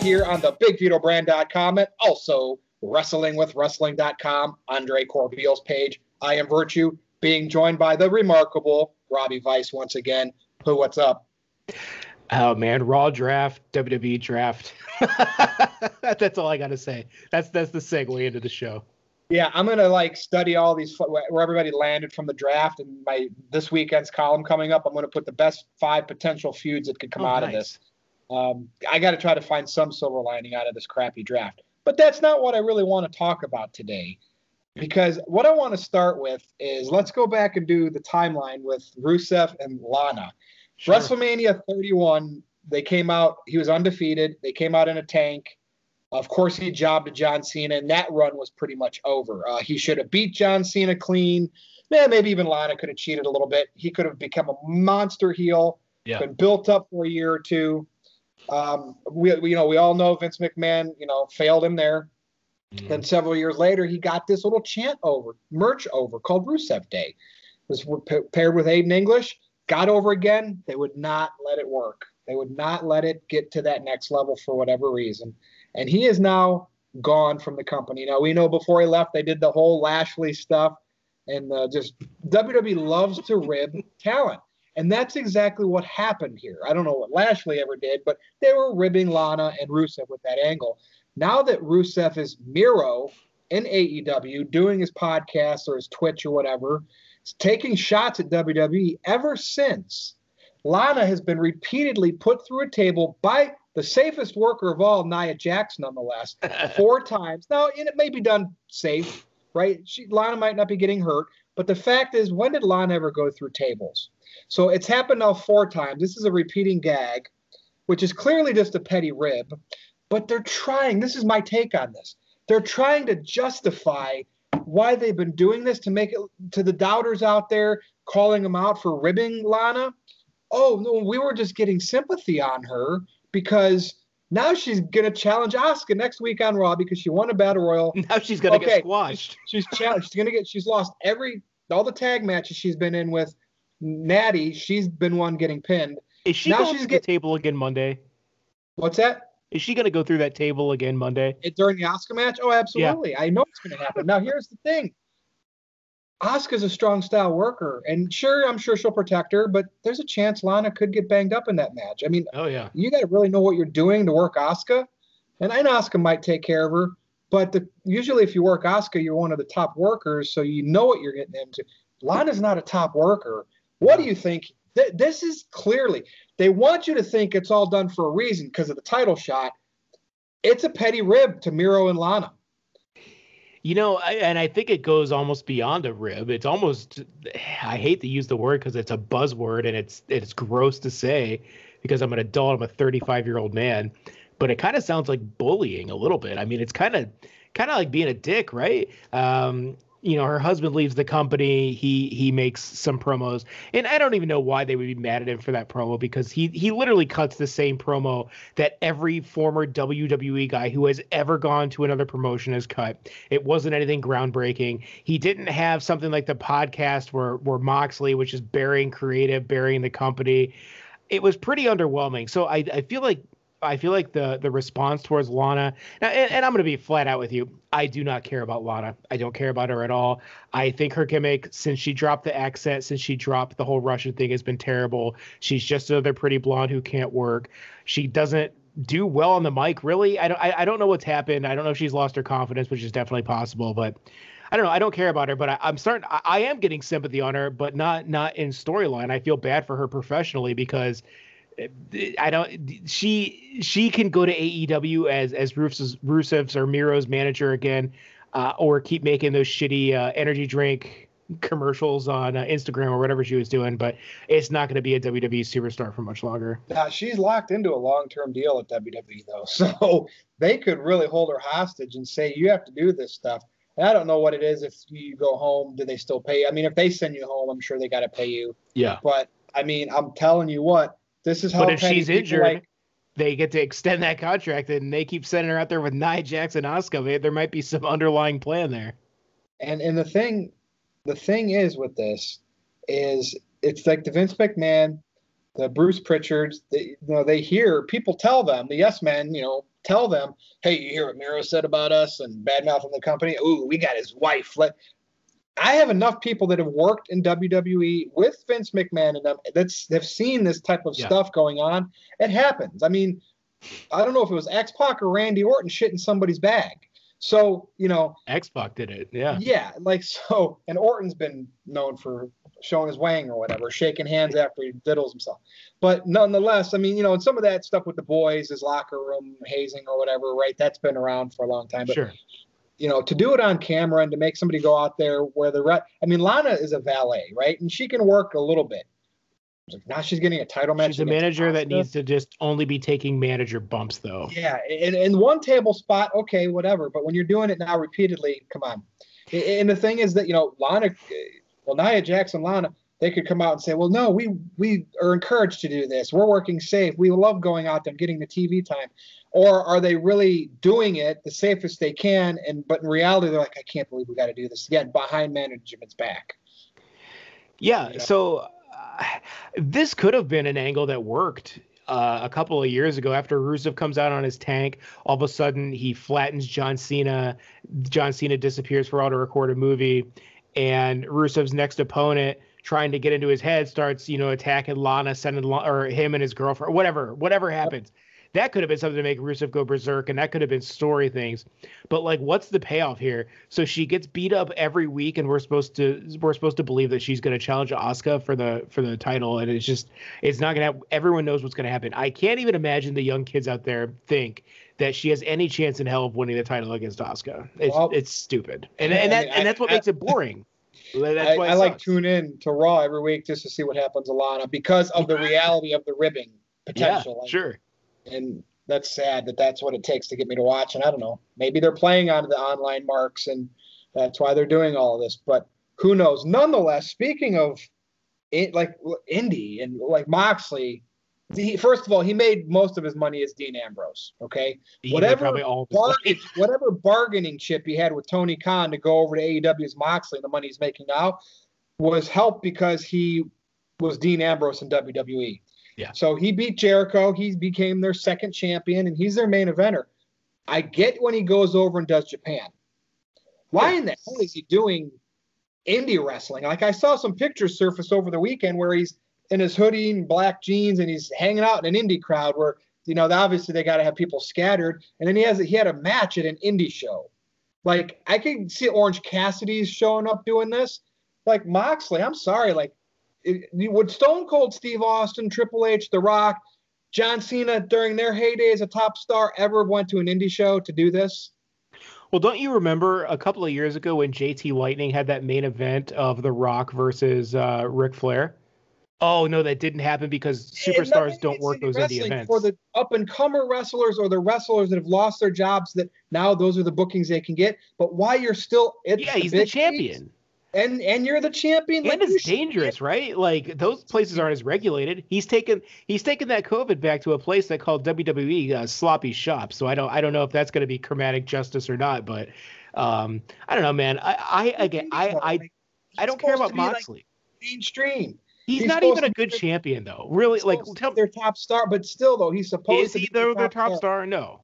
right here on the BigVitoBrand.com and also WrestlingWithWrestling.com, Andre Corbeil's page. I am Virtue, being joined by the remarkable Robbie Vice once again. Who, what's up? Oh man, Raw draft, WWE draft. that's all I got to say. That's that's the segue into the show. Yeah, I'm gonna like study all these where everybody landed from the draft, and my this weekend's column coming up. I'm gonna put the best five potential feuds that could come oh, out nice. of this. Um, I got to try to find some silver lining out of this crappy draft. But that's not what I really want to talk about today. Because what I want to start with is let's go back and do the timeline with Rusev and Lana. Sure. WrestleMania 31, they came out, he was undefeated. They came out in a tank. Of course, he jobbed to John Cena, and that run was pretty much over. Uh, he should have beat John Cena clean. Man, maybe even Lana could have cheated a little bit. He could have become a monster heel, yeah. been built up for a year or two. Um, we, we, you know, we all know Vince McMahon, you know, failed him there. Mm. Then several years later, he got this little chant over, merch over called Rusev Day. It was paired with Aiden English got over again, they would not let it work. They would not let it get to that next level for whatever reason. And he is now gone from the company. Now we know before he left, they did the whole Lashley stuff, and uh, just WWE loves to rib talent, and that's exactly what happened here. I don't know what Lashley ever did, but they were ribbing Lana and Rusev with that angle. Now that Rusev is Miro in AEW doing his podcast or his Twitch or whatever, taking shots at WWE ever since. Lana has been repeatedly put through a table by the safest worker of all, Nia Jax, nonetheless, four times. Now, and it may be done safe, right? She, Lana might not be getting hurt, but the fact is, when did Lana ever go through tables? So it's happened now four times. This is a repeating gag, which is clearly just a petty rib, but they're trying. This is my take on this. They're trying to justify why they've been doing this to make it to the doubters out there, calling them out for ribbing Lana. Oh no, we were just getting sympathy on her because now she's gonna challenge Asuka next week on Raw because she won a battle royal. Now she's gonna okay, get squashed. She's challenged. She's gonna get. She's lost every all the tag matches she's been in with Natty. She's been one getting pinned. Is she now going she's to get, the table again Monday? What's that? Is she going to go through that table again Monday? It, during the Asuka match? Oh, absolutely. Yeah. I know it's going to happen. now, here's the thing Asuka's a strong style worker, and sure, I'm sure she'll protect her, but there's a chance Lana could get banged up in that match. I mean, oh yeah, you got to really know what you're doing to work Asuka, and I know Asuka might take care of her, but the, usually if you work Asuka, you're one of the top workers, so you know what you're getting into. Lana's not a top worker. What do you think? Th- this is clearly they want you to think it's all done for a reason because of the title shot. It's a petty rib to Miro and Lana. You know, I, and I think it goes almost beyond a rib. It's almost I hate to use the word because it's a buzzword and it's it's gross to say because I'm an adult, I'm a 35 year old man, but it kind of sounds like bullying a little bit. I mean, it's kind of kind of like being a dick, right? Um, you know her husband leaves the company he he makes some promos. And i don't even know why they would be mad at him for that promo because he he literally cuts the same promo that every former wwe guy who has ever gone to another promotion has cut. It wasn't anything groundbreaking. He didn't have something like the podcast where where moxley which is burying creative burying the company. It was pretty underwhelming. So i i feel like I feel like the the response towards Lana, and, and I'm going to be flat out with you. I do not care about Lana. I don't care about her at all. I think her gimmick, since she dropped the accent, since she dropped the whole Russian thing, has been terrible. She's just another pretty blonde who can't work. She doesn't do well on the mic. Really, I don't. I, I don't know what's happened. I don't know if she's lost her confidence, which is definitely possible. But I don't know. I don't care about her, but I, am starting. I, I am getting sympathy on her, but not not in storyline. I feel bad for her professionally because I don't. She she can go to AEW as as Rusev's, Rusev's or Miro's manager again, uh, or keep making those shitty uh, energy drink commercials on uh, Instagram or whatever she was doing. But it's not going to be a WWE superstar for much longer. Now she's locked into a long term deal at WWE though, so they could really hold her hostage and say you have to do this stuff. And I don't know what it is. If you go home, do they still pay? You? I mean, if they send you home, I'm sure they got to pay you. Yeah. But I mean, I'm telling you what this is how. But if she's injured, like, they get to extend that contract, and they keep sending her out there with Nia Jackson, Asuka. There might be some underlying plan there. And and the thing, the thing is with this, is it's like the Vince McMahon. the Bruce Pritchards, they, you know, they hear people tell them, the yes men, you know, tell them, hey, you hear what Miro said about us and bad mouthing the company? Ooh, we got his wife. Let I have enough people that have worked in WWE with Vince McMahon and them that's have seen this type of yeah. stuff going on. It happens. I mean, I don't know if it was X Pac or Randy Orton shitting somebody's bag. So, you know, X Pac did it. Yeah. Yeah. Like, so, and Orton's been known for showing his wang or whatever, shaking hands after he diddles himself. But nonetheless, I mean, you know, and some of that stuff with the boys, his locker room hazing or whatever, right? That's been around for a long time. But, sure. You know, to do it on camera and to make somebody go out there where the re- I mean, Lana is a valet, right? And she can work a little bit. Now she's getting a title match. She's a manager that needs to just only be taking manager bumps, though. Yeah, in, in one table spot, okay, whatever. But when you're doing it now repeatedly, come on. And the thing is that you know Lana, well Nia Jackson, Lana, they could come out and say, well, no, we we are encouraged to do this. We're working safe. We love going out there and getting the TV time. Or are they really doing it the safest they can? And but in reality, they're like, I can't believe we got to do this again behind management's back. Yeah. You know? So this could have been an angle that worked uh, a couple of years ago after Rusev comes out on his tank. All of a sudden, he flattens John Cena. John Cena disappears for all to record a movie, and Rusev's next opponent trying to get into his head starts, you know, attacking Lana, sending or him and his girlfriend, whatever, whatever happens that could have been something to make Rusev go berserk, and that could have been story things. But like, what's the payoff here? So she gets beat up every week, and we're supposed to we're supposed to believe that she's going to challenge Asuka for the for the title, and it's just it's not going to. Happen. Everyone knows what's going to happen. I can't even imagine the young kids out there think that she has any chance in hell of winning the title against Asuka. It's well, it's stupid, and and, that, and that's what I, makes it boring. I, I like tune in to Raw every week just to see what happens to Lana because of the reality of the ribbing potential. Yeah, sure and that's sad that that's what it takes to get me to watch. And I don't know, maybe they're playing on the online marks, and that's why they're doing all of this. But who knows? Nonetheless, speaking of it, like Indy and like Moxley, he, first of all, he made most of his money as Dean Ambrose. Okay, he whatever bargain, whatever bargaining chip he had with Tony Khan to go over to AEW's Moxley, and the money he's making now, was helped because he was Dean Ambrose in WWE. Yeah. So he beat Jericho. He became their second champion, and he's their main eventer. I get when he goes over and does Japan. Why in the hell is he doing indie wrestling? Like I saw some pictures surface over the weekend where he's in his hoodie and black jeans and he's hanging out in an indie crowd where you know obviously they got to have people scattered. And then he has he had a match at an indie show. Like I can see Orange Cassidy's showing up doing this. Like Moxley, I'm sorry, like would Stone Cold Steve Austin, Triple H, The Rock, John Cena during their heyday as a top star ever went to an indie show to do this? Well, don't you remember a couple of years ago when JT Lightning had that main event of The Rock versus uh, Ric Flair? Oh no, that didn't happen because superstars don't work those indie events. For the up and comer wrestlers or the wrestlers that have lost their jobs, that now those are the bookings they can get. But why you're still yeah, he's the champion and and you're the champion. And like it's dangerous, right? Like those places aren't as regulated. He's taken he's taken that COVID back to a place that called WWE uh, sloppy shop. So I don't I don't know if that's going to be chromatic justice or not, but um, I don't know, man. I I again I I I don't care about Moxley. Like mainstream. He's, he's not even a good champion though. Really, like tell their top star, but still though he's supposed is to. Is he their, their top, top star? star? No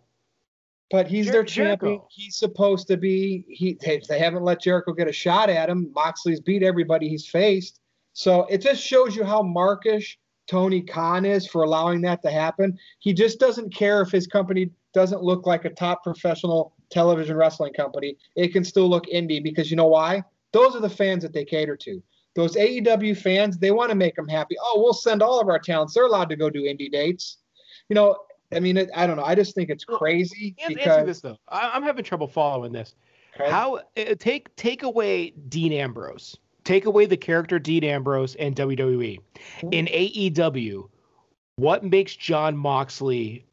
but he's Jer- their champion. Jericho. He's supposed to be. He they, they haven't let Jericho get a shot at him. Moxley's beat everybody he's faced. So it just shows you how markish Tony Khan is for allowing that to happen. He just doesn't care if his company doesn't look like a top professional television wrestling company. It can still look indie because you know why? Those are the fans that they cater to. Those AEW fans, they want to make them happy. Oh, we'll send all of our talents. They're allowed to go do indie dates. You know, I mean, it, I don't know. I just think it's crazy. Well, because... Answer this though. I, am having trouble following this. Okay. How uh, take take away Dean Ambrose, take away the character Dean Ambrose and WWE. Mm-hmm. In AEW, what makes Jon Moxley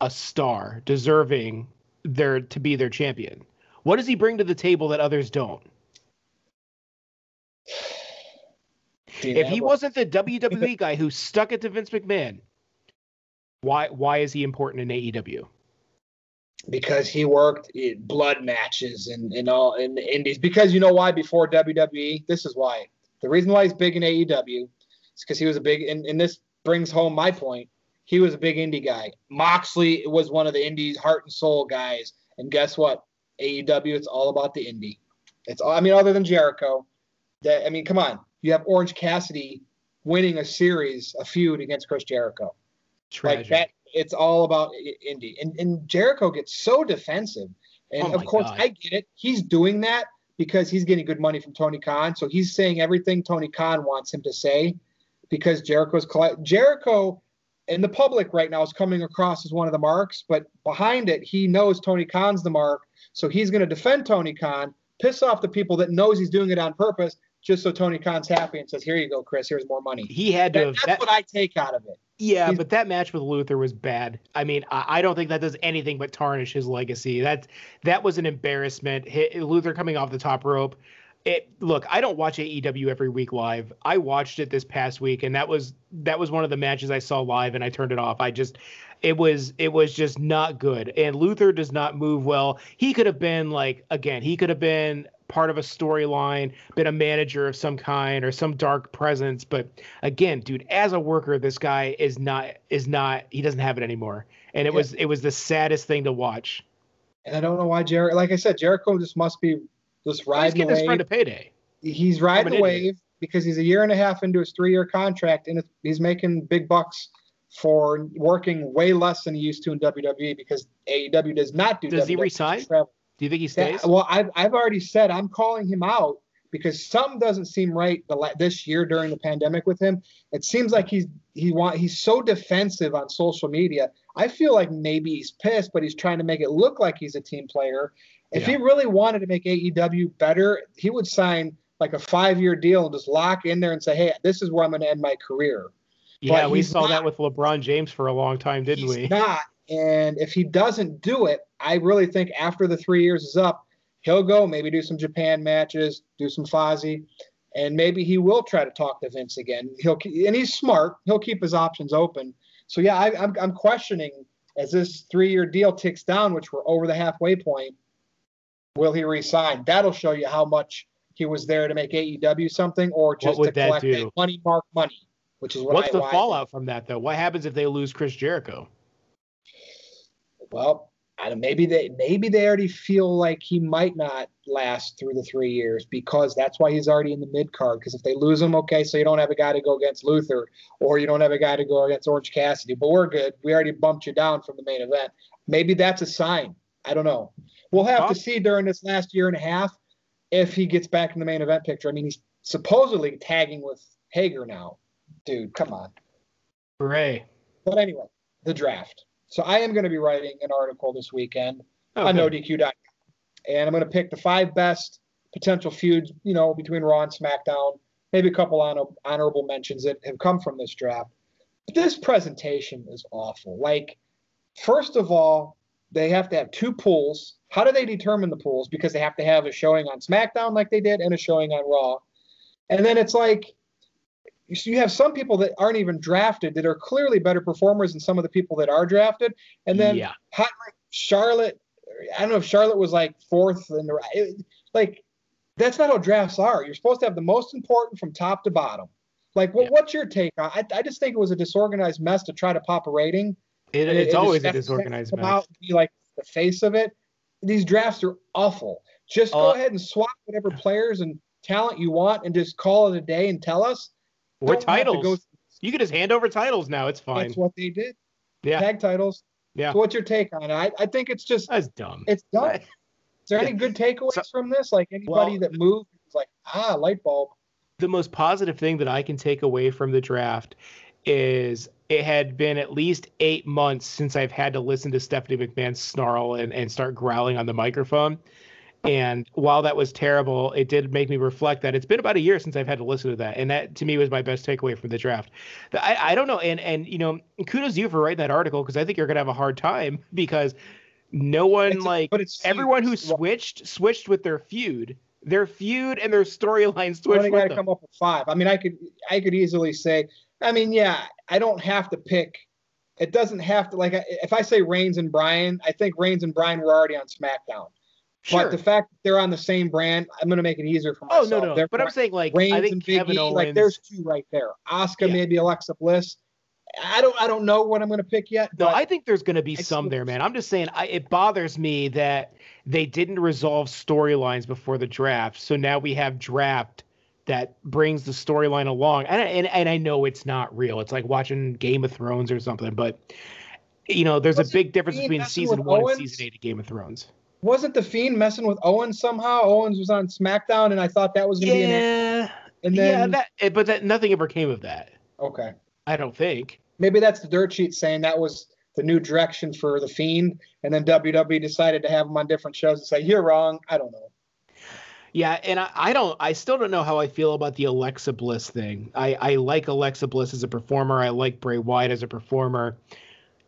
a star, deserving their to be their champion? What does he bring to the table that others don't? Dean if Ambrose. he wasn't the WWE guy who stuck it to Vince McMahon, why why is he important in AEW? Because he worked in blood matches and, and all in the indies. Because you know why before WWE? This is why. The reason why he's big in AEW is because he was a big and, in this brings home my point. He was a big indie guy. Moxley was one of the indies heart and soul guys. And guess what? AEW, it's all about the indie. It's all, I mean, other than Jericho, that I mean, come on. You have Orange Cassidy winning a series, a feud against Chris Jericho. Tragic. Like that, it's all about indie. And, and Jericho gets so defensive. And oh of course, God. I get it. He's doing that because he's getting good money from Tony Khan. So he's saying everything Tony Khan wants him to say because Jericho's Jericho in the public right now is coming across as one of the marks, but behind it, he knows Tony Khan's the mark. So he's going to defend Tony Khan, piss off the people that knows he's doing it on purpose, just so Tony Khan's happy and says, "Here you go, Chris. Here's more money." He had to. that's that, what I take out of it. Yeah, He's, but that match with Luther was bad. I mean, I, I, don't think that does anything but tarnish his legacy. That that was an embarrassment. Luther coming off the top rope. It, look, I don't watch AEW every week live. I watched it this past week, and that was that was one of the matches I saw live, and I turned it off. I just, it was it was just not good. And Luther does not move well. He could have been like again, he could have been part of a storyline, been a manager of some kind or some dark presence. But again, dude, as a worker, this guy is not is not he doesn't have it anymore. And it yeah. was it was the saddest thing to watch. And I don't know why Jericho like I said, Jericho just must be just riding well, he's the wave. His friend a payday. He's riding the wave because he's a year and a half into his three year contract and he's making big bucks for working way less than he used to in WWE because AEW does not do. Does WWE he resign? Travel. Do you think he stays? well, I've, I've already said I'm calling him out because something doesn't seem right the, this year during the pandemic with him. It seems like he's he want he's so defensive on social media. I feel like maybe he's pissed, but he's trying to make it look like he's a team player. If yeah. he really wanted to make AEW better, he would sign like a five year deal and just lock in there and say, "Hey, this is where I'm going to end my career." Yeah, but we saw not, that with LeBron James for a long time, didn't we? Not, and if he doesn't do it, I really think after the three years is up, he'll go maybe do some Japan matches, do some Fozzy, and maybe he will try to talk to Vince again. He'll and he's smart. He'll keep his options open. So yeah, I, I'm I'm questioning as this three-year deal ticks down, which we're over the halfway point. Will he resign? That'll show you how much he was there to make AEW something, or just to collect money mark money, which is what What's I, the fallout from that though? What happens if they lose Chris Jericho? Well, maybe they maybe they already feel like he might not last through the three years because that's why he's already in the mid card. Because if they lose him, okay, so you don't have a guy to go against Luther, or you don't have a guy to go against Orange Cassidy. But we're good. We already bumped you down from the main event. Maybe that's a sign. I don't know. We'll have to see during this last year and a half if he gets back in the main event picture. I mean, he's supposedly tagging with Hager now. Dude, come on. Hooray. But anyway, the draft. So I am going to be writing an article this weekend okay. on NoDQ.com, and I'm going to pick the five best potential feuds, you know, between Raw and SmackDown. Maybe a couple honor- honorable mentions that have come from this draft. But this presentation is awful. Like, first of all, they have to have two pools. How do they determine the pools? Because they have to have a showing on SmackDown like they did and a showing on Raw. And then it's like you have some people that aren't even drafted that are clearly better performers than some of the people that are drafted. And then yeah. like Charlotte, I don't know if Charlotte was like fourth in the like that's not how drafts are. You're supposed to have the most important from top to bottom. Like, what, yeah. what's your take on? I, I just think it was a disorganized mess to try to pop a rating. It, it's it, always a disorganized mess. Out be like the face of it. These drafts are awful. Just go uh, ahead and swap whatever players and talent you want, and just call it a day and tell us. Or titles. Go, you can just hand over titles now. It's fine. That's what they did. Yeah. Tag titles. Yeah. So what's your take on it? I, I think it's just that's dumb. It's dumb. Is there any good takeaways so, from this? Like anybody well, that moved was like, ah, light bulb. The most positive thing that I can take away from the draft is it had been at least eight months since I've had to listen to Stephanie McMahon snarl and, and start growling on the microphone. And while that was terrible, it did make me reflect that it's been about a year since I've had to listen to that, and that to me was my best takeaway from the draft. I, I don't know, and and you know, kudos to you for writing that article because I think you're gonna have a hard time because no one it's, like but it's everyone who switched switched with their feud, their feud and their storyline switched. I got to come up with five. I mean, I could I could easily say, I mean, yeah, I don't have to pick. It doesn't have to like if I say Reigns and Bryan, I think Reigns and Bryan were already on SmackDown. Sure. But the fact that they're on the same brand, I'm going to make it easier for myself. Oh no, no. They're but I'm saying like Reigns I think Kevin e, Owens, like there's two right there. Asuka, yeah. maybe Alexa Bliss. I don't I don't know what I'm going to pick yet. No, I think there's going to be some there, man. I'm just saying I, it bothers me that they didn't resolve storylines before the draft. So now we have draft that brings the storyline along. And, and and I know it's not real. It's like watching Game of Thrones or something, but you know, there's a big difference between season 1 Owens? and season 8 of Game of Thrones. Wasn't the Fiend messing with Owens somehow? Owens was on SmackDown and I thought that was going to yeah, be an And then Yeah, that eh, but that nothing ever came of that. Okay. I don't think. Maybe that's the dirt sheet saying that was the new direction for the Fiend, and then WWE decided to have him on different shows and say you're wrong. I don't know. Yeah, and I, I, don't I still don't know how I feel about the Alexa Bliss thing. I, I like Alexa Bliss as a performer. I like Bray Wyatt as a performer.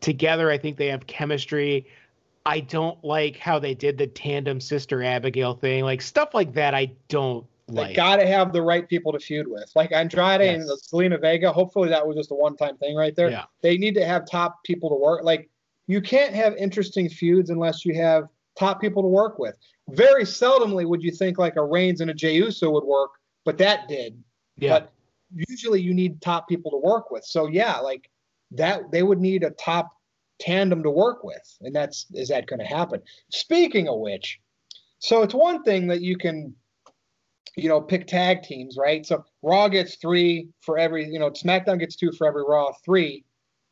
Together, I think they have chemistry. I don't like how they did the tandem sister Abigail thing. Like stuff like that I don't they like, got to have the right people to feud with, like Andrade yes. and Zelina Vega. Hopefully, that was just a one-time thing right there. Yeah. They need to have top people to work. Like you can't have interesting feuds unless you have top people to work with. Very seldomly would you think like a Reigns and a Jey Uso would work, but that did. Yeah. But usually you need top people to work with. So yeah, like that they would need a top tandem to work with, and that's is that going to happen? Speaking of which, so it's one thing that you can you know, pick tag teams, right? So Raw gets three for every, you know, SmackDown gets two for every Raw, three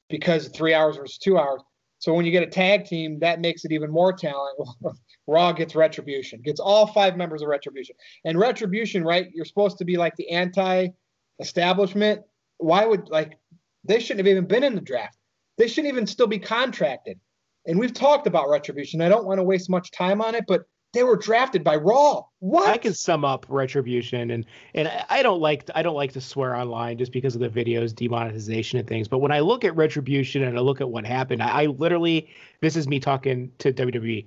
because three hours versus two hours. So when you get a tag team, that makes it even more talent. Raw gets Retribution, gets all five members of Retribution. And Retribution, right? You're supposed to be like the anti-establishment. Why would like they shouldn't have even been in the draft? They shouldn't even still be contracted. And we've talked about Retribution. I don't want to waste much time on it, but they were drafted by Raw. What? I can sum up Retribution, and and I don't like I don't like to swear online just because of the videos, demonetization, and things. But when I look at Retribution and I look at what happened, I, I literally this is me talking to WWE.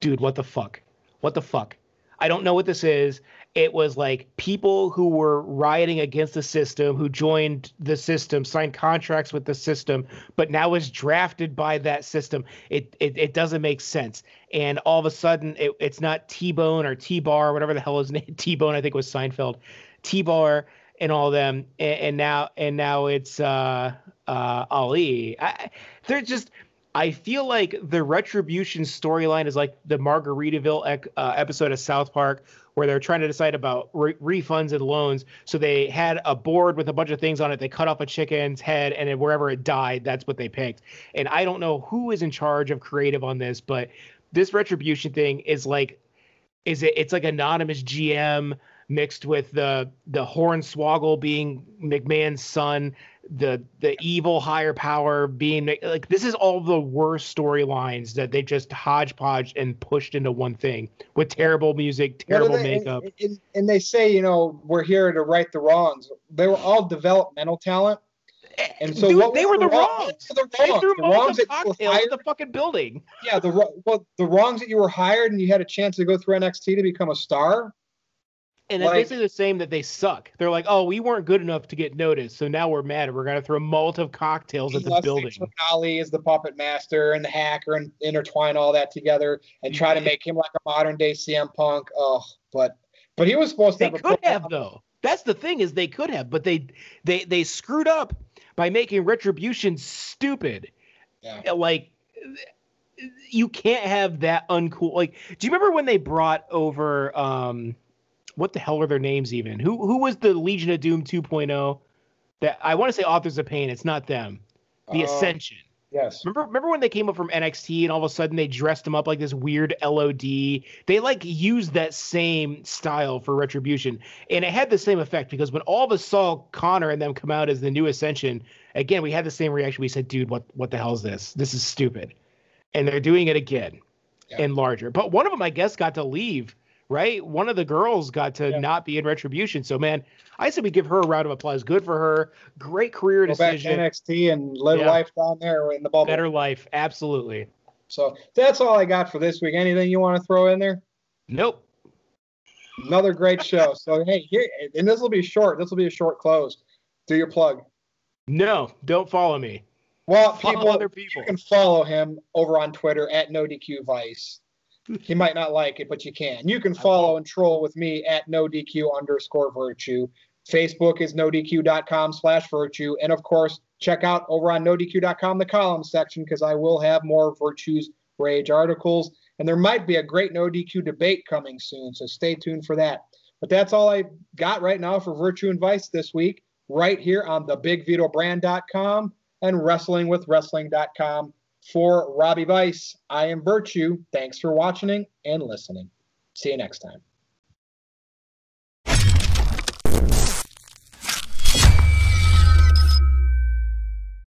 Dude, what the fuck? What the fuck? I don't know what this is it was like people who were rioting against the system, who joined the system, signed contracts with the system, but now is drafted by that system. It it, it doesn't make sense. And all of a sudden, it, it's not T Bone or T Bar, whatever the hell his name. T Bone, I think was Seinfeld. T Bar and all them, and, and, now and now it's uh, uh, Ali. I, they're just. I feel like the retribution storyline is like the Margaritaville uh, episode of South Park where they're trying to decide about re- refunds and loans. So they had a board with a bunch of things on it. They cut off a chicken's head, and then wherever it died, that's what they picked. And I don't know who is in charge of creative on this, but this retribution thing is like, is it? It's like anonymous GM mixed with the the Hornswoggle being McMahon's son, the the evil higher power being like this is all the worst storylines that they just hodgepodge and pushed into one thing with terrible music, terrible they, makeup. And, and, and, they say, you know, we're here to right the wrongs. They were all developmental talent. Eh, and so Dude, they were the, the wrongs. The wrongs. They threw the wrongs that cocktails the fucking building. Yeah, the well, the wrongs that you were hired and you had a chance to go through NXT to become a star and it's like, basically the same that they suck. They're like, oh, we weren't good enough to get noticed, so now we're mad. We're gonna throw Molotov cocktails at the building. Ali is the puppet master and the hacker, and intertwine all that together and try to make him like a modern day CM Punk. Oh, but but he was supposed to. They have could have though. That's the thing is they could have, but they they they screwed up by making Retribution stupid. Yeah. Like you can't have that uncool. Like, do you remember when they brought over? um what the hell are their names even? Who who was the Legion of Doom 2.0? That I want to say Authors of Pain. It's not them. The uh, Ascension. Yes. Remember remember when they came up from NXT and all of a sudden they dressed them up like this weird LOD? They like used that same style for Retribution. And it had the same effect because when all of us saw Konnor and them come out as the new Ascension, again, we had the same reaction. We said, dude, what what the hell is this? This is stupid. And they're doing it again yeah. and larger. But one of them, I guess, got to leave right? One of the girls got to yeah. not be in retribution. So man, I said we give her a round of applause. Good for her. Great career Go decision. Back to NXT and live yeah. life down there in the bubble. Better life, absolutely. So that's all I got for this week. Anything you want to throw in there? Nope. Another great show. so hey, here and this will be short. This will be a short close. Do your plug. No, don't follow me. Well, follow people, other people. You can follow him over on Twitter at NoDQVice he might not like it, but you can. You can follow and troll with me at no DQ underscore virtue. Facebook is nodq.com slash virtue. And of course, check out over on nodq.com the column section because I will have more Virtues Rage articles. And there might be a great no DQ debate coming soon. So stay tuned for that. But that's all I got right now for Virtue and Vice this week, right here on thebigvitobrand.com and wrestlingwithwrestling.com. For Robbie Vice, I am Virtue. Thanks for watching and listening. See you next time.